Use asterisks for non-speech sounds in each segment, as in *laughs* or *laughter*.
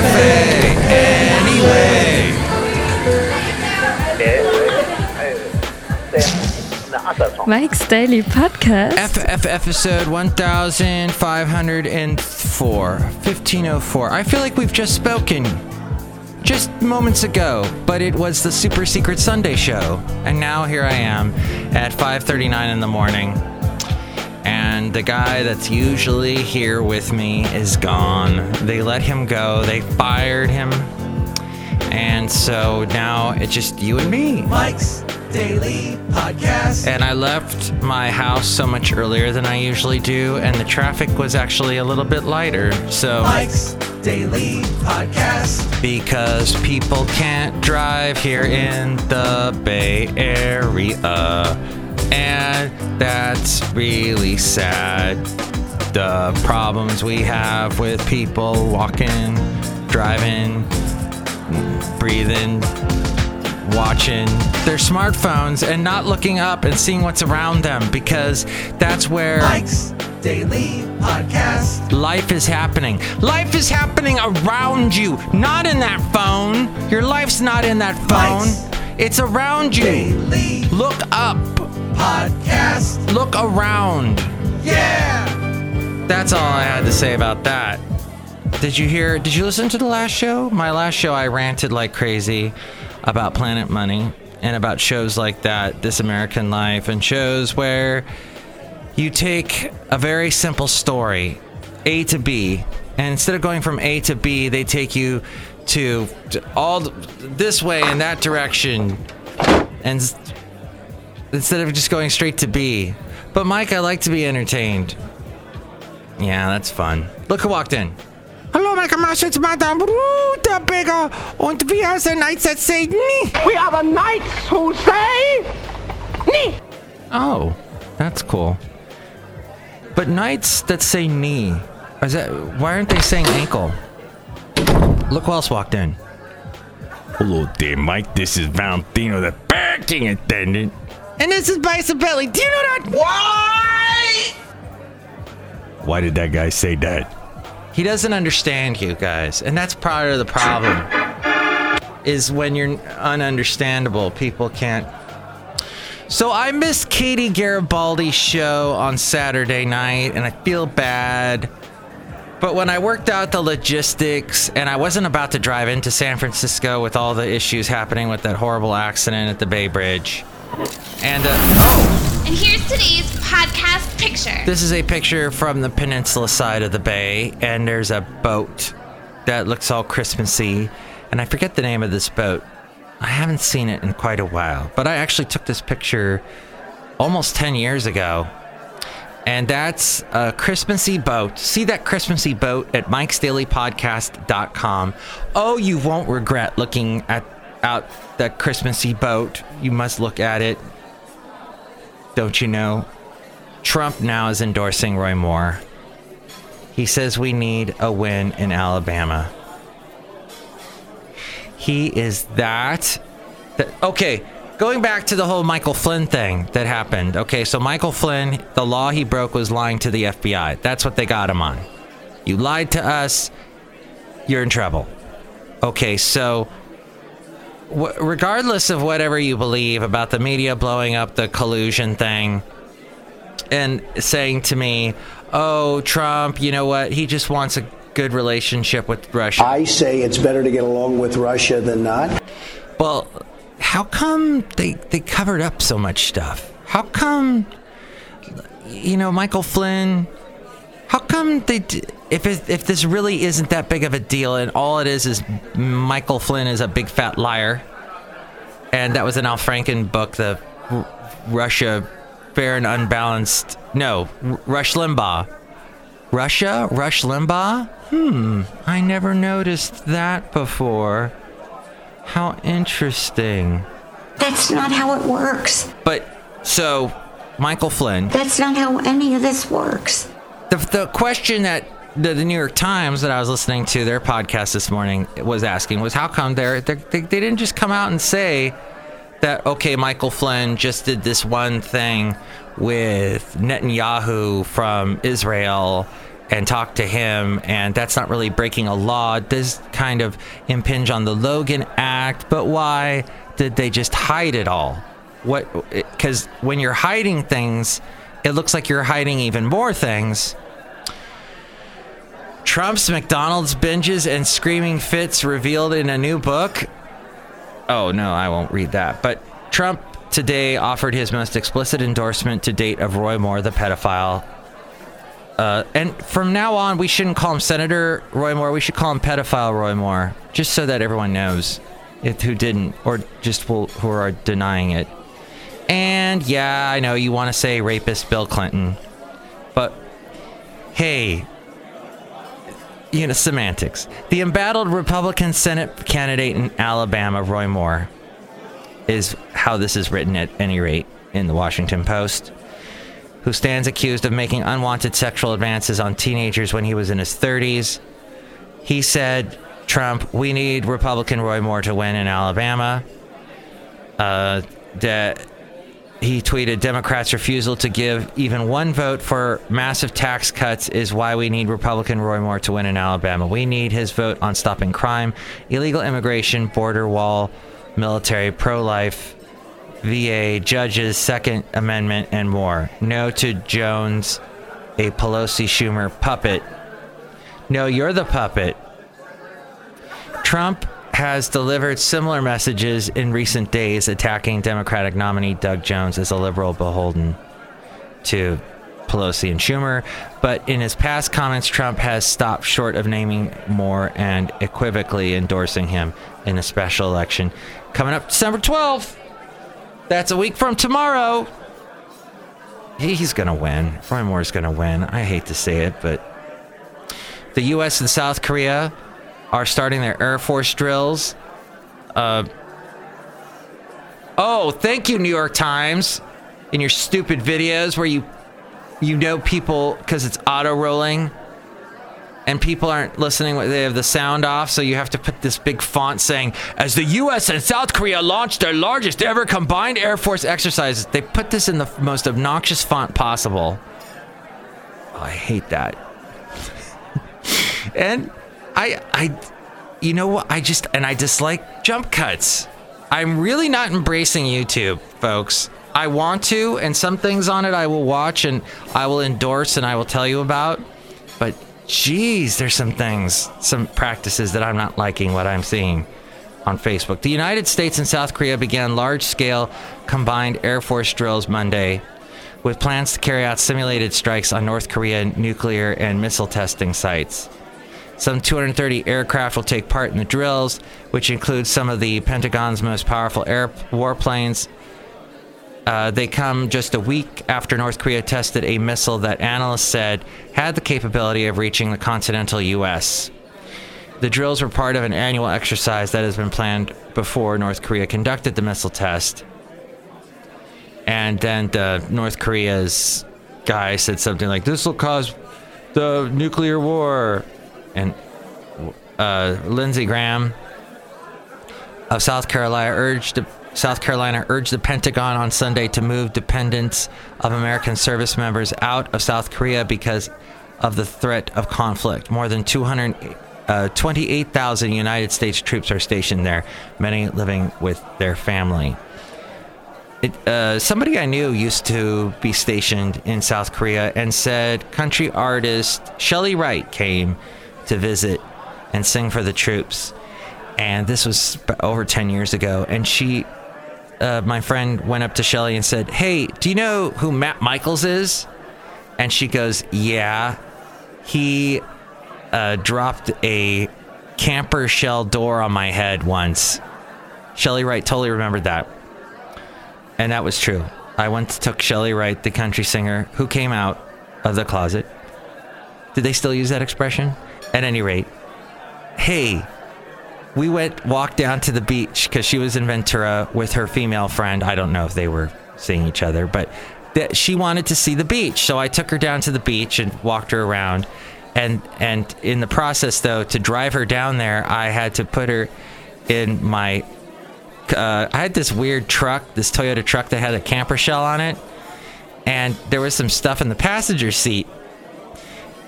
traffic anyway. Mike's Daily Podcast. FF episode 1504. 1504. I feel like we've just spoken just moments ago, but it was the Super Secret Sunday show. And now here I am at 5:39 in the morning. And the guy that's usually here with me is gone. They let him go. They fired him. And so now it's just you and me. Mike's Daily Podcast. And I left my house so much earlier than I usually do, and the traffic was actually a little bit lighter. So, Mike's Daily Podcast. because people can't drive here in the Bay Area, and that's really sad. The problems we have with people walking, driving, breathing, watching their smartphones and not looking up and seeing what's around them because that's where Mike's Daily Podcast. life is happening. Life is happening around you, not in that phone. Your life's not in that phone. Mike's It's around you. Daily Look up. Podcast. Look around. Yeah. That's all I had to say about that. Did you hear? Did you listen to the last show? My last show, I ranted like crazy about Planet Money and about shows like that, This American Life, and shows where you take a very simple story, A to B, and instead of going from A to B, they take you to, to all this way in that direction, and instead of just going straight to B. But Mike, I like to be entertained. Yeah, that's fun. Look who walked in. Hallo, meine Kamasche, it's Madame Rutaberger und wir sind Knights that say nee. We are the knights who say, Nee. Oh, that's cool. But knights that say knee, is that why aren't they saying ankle? Look who else walked in. Hello there, Mike. This is Valentino, the parking attendant. And this is Bisabelli. Do you know that? Why? Why did that guy say that? He doesn't understand you guys, and that's part of the problem. Is when you're ununderstandable, people can't. So I missed Katie Garibaldi's show on Saturday night, and I feel bad. But when I worked out the logistics, and I wasn't about to drive into San Francisco with all the issues happening with that horrible accident at the Bay Bridge, and uh, And here's today's podcast picture. this is a picture from the peninsula side of the bay, and there's a boat that looks all Christmassy. And I forget the name of this boat. I haven't seen it in quite a while, but I actually took this picture almost 10 years ago. And that's a Christmassy boat. See that Christmassy boat at mikesdailypodcast.com. Oh, you won't regret looking at out that Christmassy boat. You must look at it. Don't you know? Trump now is endorsing Roy Moore. He says we need a win in Alabama. He is that. that okay, going back to the whole Michael Flynn thing that happened. Okay, so Michael Flynn, the law he broke was lying to the FBI. That's what they got him on. You lied to us, you're in trouble. Okay, so w- regardless of whatever you believe about the media blowing up the collusion thing and saying to me, "Oh, Trump, you know what? He just wants a good relationship with Russia." I say it's better to get along with Russia than not. Well, how come they they covered up so much stuff? How come you know Michael Flynn? How come they d- if it, if this really isn't that big of a deal and all it is is Michael Flynn is a big fat liar, and that was an Al Franken book, the R- Russia Fair and Unbalanced. No, R- Rush Limbaugh. Russia? Rush Limbaugh? Hmm, I never noticed that before. How interesting. That's not how it works. But so, Michael Flynn, That's not how any of this works. The, the question that the, the New York Times that I was listening to their podcast this morning was asking was how come they're, they they didn't just come out and say that okay Michael Flynn just did this one thing with Netanyahu from Israel and talk to him, and that's not really breaking a law. Does kind of impinge on the Logan Act, but why did they just hide it all? What? Because when you're hiding things, it looks like you're hiding even more things. Trump's McDonald's binges and screaming fits revealed in a new book. Oh, no, I won't read that. But Trump today offered his most explicit endorsement to date of Roy Moore, the pedophile. Uh, and from now on, we shouldn't call him Senator Roy Moore. We should call him pedophile Roy Moore, just so that everyone knows who didn't, or just will, who are denying it. And yeah, I know you want to say rapist Bill Clinton, but hey, you know, semantics. The embattled Republican Senate candidate in Alabama, Roy Moore, is how this is written at any rate in the Washington Post, who stands accused of making unwanted sexual advances on teenagers when he was in his 30s. He said, Trump, we need Republican Roy Moore to win in Alabama. Uh, that he tweeted Democrats' refusal to give even one vote for massive tax cuts is why we need Republican Roy Moore to win in Alabama. We need his vote on stopping crime, illegal immigration, border wall, military, pro life, VA, judges, Second Amendment, and more. No to Jones, a Pelosi Schumer puppet. No, you're the puppet. Trump has delivered similar messages in recent days, attacking Democratic nominee Doug Jones as a liberal beholden to Pelosi and Schumer. But in his past comments, Trump has stopped short of naming Moore and equivocally endorsing him in a special election coming up December 12th. That's a week from tomorrow. He's going to win. Roy Moore's going to win. I hate to say it, but the U.S. and South Korea are starting their Air Force drills. Uh, oh, thank you, New York Times, in your stupid videos where you you know people because it's auto rolling and people aren't listening they have the sound off so you have to put this big font saying as the US and South Korea launched their largest ever combined air force exercises. They put this in the most obnoxious font possible. Oh, I hate that. *laughs* And I, I, you know what? I just, and I dislike jump cuts. I'm really not embracing YouTube, folks. I want to, and some things on it I will watch and I will endorse and I will tell you about. But geez, there's some things, some practices that I'm not liking what I'm seeing on Facebook. The United States and South Korea began large scale combined Air Force drills Monday with plans to carry out simulated strikes on North Korean nuclear and missile testing sites. Some 230 aircraft will take part in the drills, which includes some of the Pentagon's most powerful air warplanes. Uh, they come just a week after North Korea tested a missile that analysts said had the capability of reaching the continental U.S. The drills were part of an annual exercise that has been planned before North Korea conducted the missile test. And then the North Korea's guy said something like, This will cause the nuclear war and uh, Lindsey Graham of South Carolina urged South Carolina urged the Pentagon on Sunday to move dependents of American service members out of South Korea because of the threat of conflict. More than 228,000 uh, United States troops are stationed there, many living with their family. It, uh, somebody I knew used to be stationed in South Korea and said country artist Chely Wright came to visit and sing for the troops. And this was over 10 years ago. And she, uh, my friend, went up to Chely and said, Hey, do you know who Matt Michaels is? And she goes, Yeah. He uh, dropped a camper shell door on my head once. Chely Wright totally remembered that. And that was true. I once took Chely Wright, the country singer, who came out of the closet. Did they still use that expression? At any rate, hey, we went walked down to the beach because she was in Ventura with her female friend. I don't know if they were seeing each other, but she wanted to see the beach, so I took her down to the beach and walked her around. And and in the process, though, to drive her down there, I had to put her in my. Uh, I had this weird truck, this Toyota truck that had a camper shell on it, and there was some stuff in the passenger seat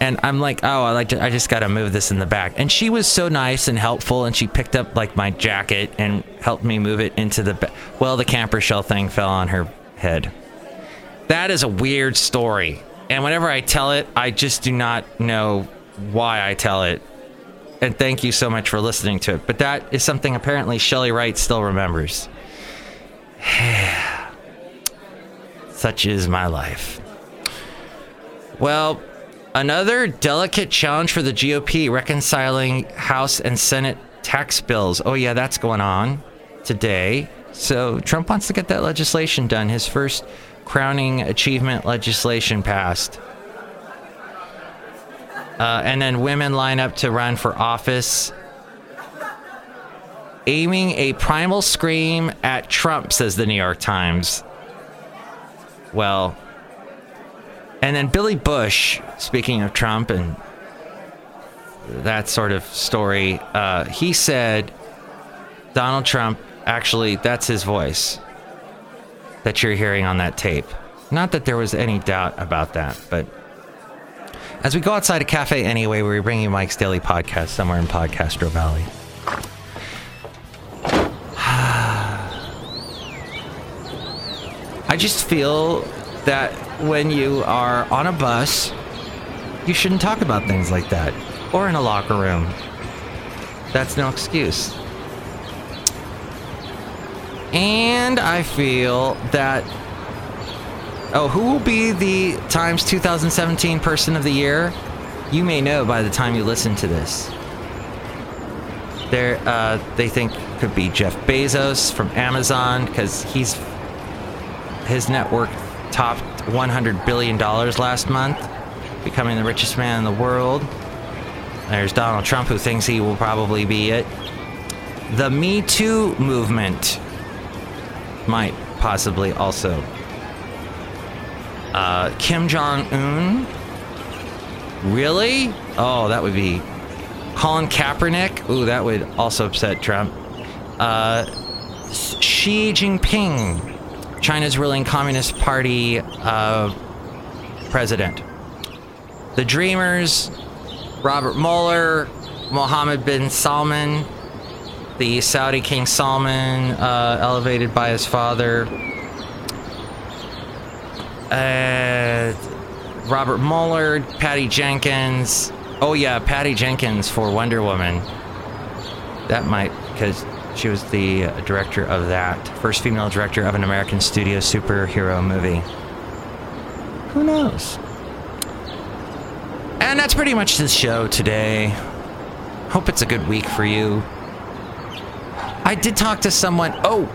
And I'm like, oh, I like, to, I just got to move this in the back. And she was so nice and helpful, and she picked up like my jacket and helped me move it into the. Well, the camper shell thing fell on her head. That is a weird story, and whenever I tell it, I just do not know why I tell it. And thank you so much for listening to it. But that is something apparently Chely Wright still remembers. *sighs* Such is my life. Well, another delicate challenge for the GOP reconciling House and Senate tax bills. Oh, yeah, that's going on today. So Trump wants to get that legislation done, his first crowning achievement legislation passed. Uh, and then women line up to run for office. Aiming a primal scream at Trump, says the New York Times. Well, and then Billy Bush, speaking of Trump and that sort of story, uh, he said Donald Trump actually, that's his voice that you're hearing on that tape. Not that there was any doubt about that, but as we go outside a cafe anyway, we're bringing Mike's Daily Podcast somewhere in Podcastro Valley. *sighs* I just feel that when you are on a bus, you shouldn't talk about things like that. Or in a locker room. That's no excuse. And I feel that. Oh, who will be the Times 2017 Person of the Year? You may know by the time you listen to this. There, uh, they think could be Jeff Bezos from Amazon because he's his network topped 100 billion dollars last month, becoming the richest man in the world. There's Donald Trump, who thinks he will probably be it. The Me Too movement might possibly also. Uh, Kim Jong Un? Really? Oh, that would be. Colin Kaepernick? Ooh, that would also upset Trump. Uh, Xi Jinping, China's ruling Communist Party uh, president. The Dreamers, Robert Mueller, Mohammed bin Salman, the Saudi King Salman, uh, elevated by his father. Uh, Robert Mueller, Patty Jenkins. Oh yeah, Patty Jenkins for Wonder Woman. That might because she was the director of that first female director of an American studio superhero movie. Who knows? And that's pretty much this show today. Hope it's a good week for you. I did talk to someone. Oh,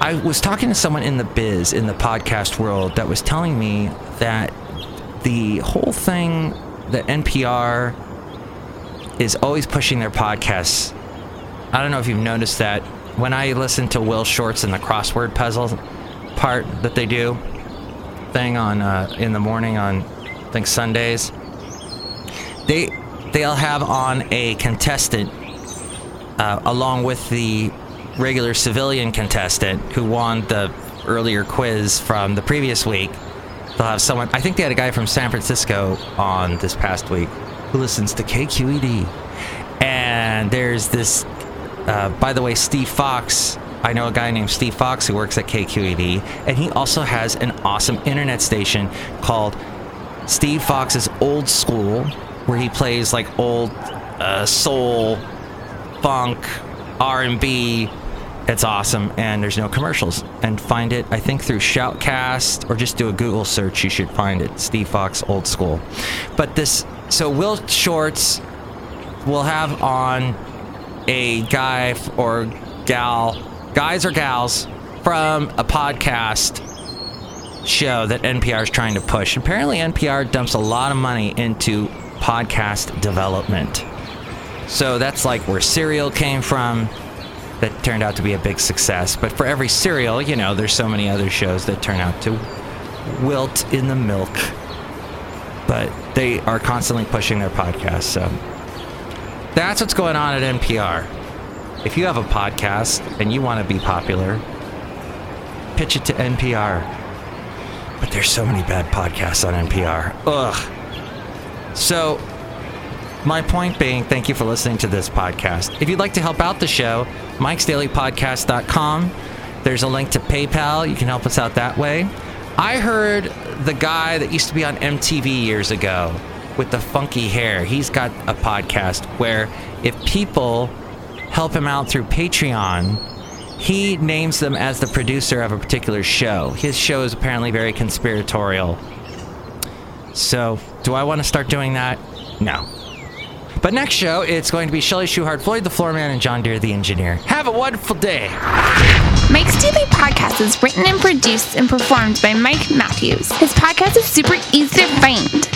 I was talking to someone in the biz, in the podcast world, that was telling me that the whole thing that NPR is always pushing their podcasts. I don't know if you've noticed that. When I listen to Will Shortz and the crossword puzzle part that they do thing on uh, in the morning on I think Sundays, they they'll have on a contestant uh, along with the regular civilian contestant who won the earlier quiz from the previous week. They'll have someone, I think they had a guy from San Francisco on this past week who listens to KQED. And there's this, uh, by the way, Steve Fox. I know a guy named Steve Fox who works at KQED, and he also has an awesome internet station called Steve Fox's Old School, where he plays like old uh, soul funk, R&B. It's awesome, and there's no commercials. And find it, I think, through Shoutcast or just do a Google search. You should find it. Steve Fox, old school. But this, so Will Shortz will have on a guy or gal, guys or gals from a podcast show that NPR is trying to push. Apparently, NPR dumps a lot of money into podcast development. So that's like where Serial came from. That turned out to be a big success. But for every Serial, you know, there's so many other shows that turn out to wilt in the milk. But they are constantly pushing their podcast. So that's what's going on at NPR. If you have a podcast and you want to be popular, pitch it to NPR. But there's so many bad podcasts on NPR. Ugh. So, my point being, thank you for listening to this podcast. If you'd like to help out the show, mikesdailypodcast.com. There's a link to PayPal. You can help us out that way. I heard the guy that used to be on MTV years ago with the funky hair, he's got a podcast where if people help him out through Patreon, he names them as the producer of a particular show. His show is apparently very conspiratorial. So, do I want to start doing that? No. But next show, it's going to be Shelly Shuhart, Floyd the Floorman, and John Deere the Engineer. Have a wonderful day. Mike's Daily Podcast is written and produced and performed by Mike Matthews. His podcast is super easy to find.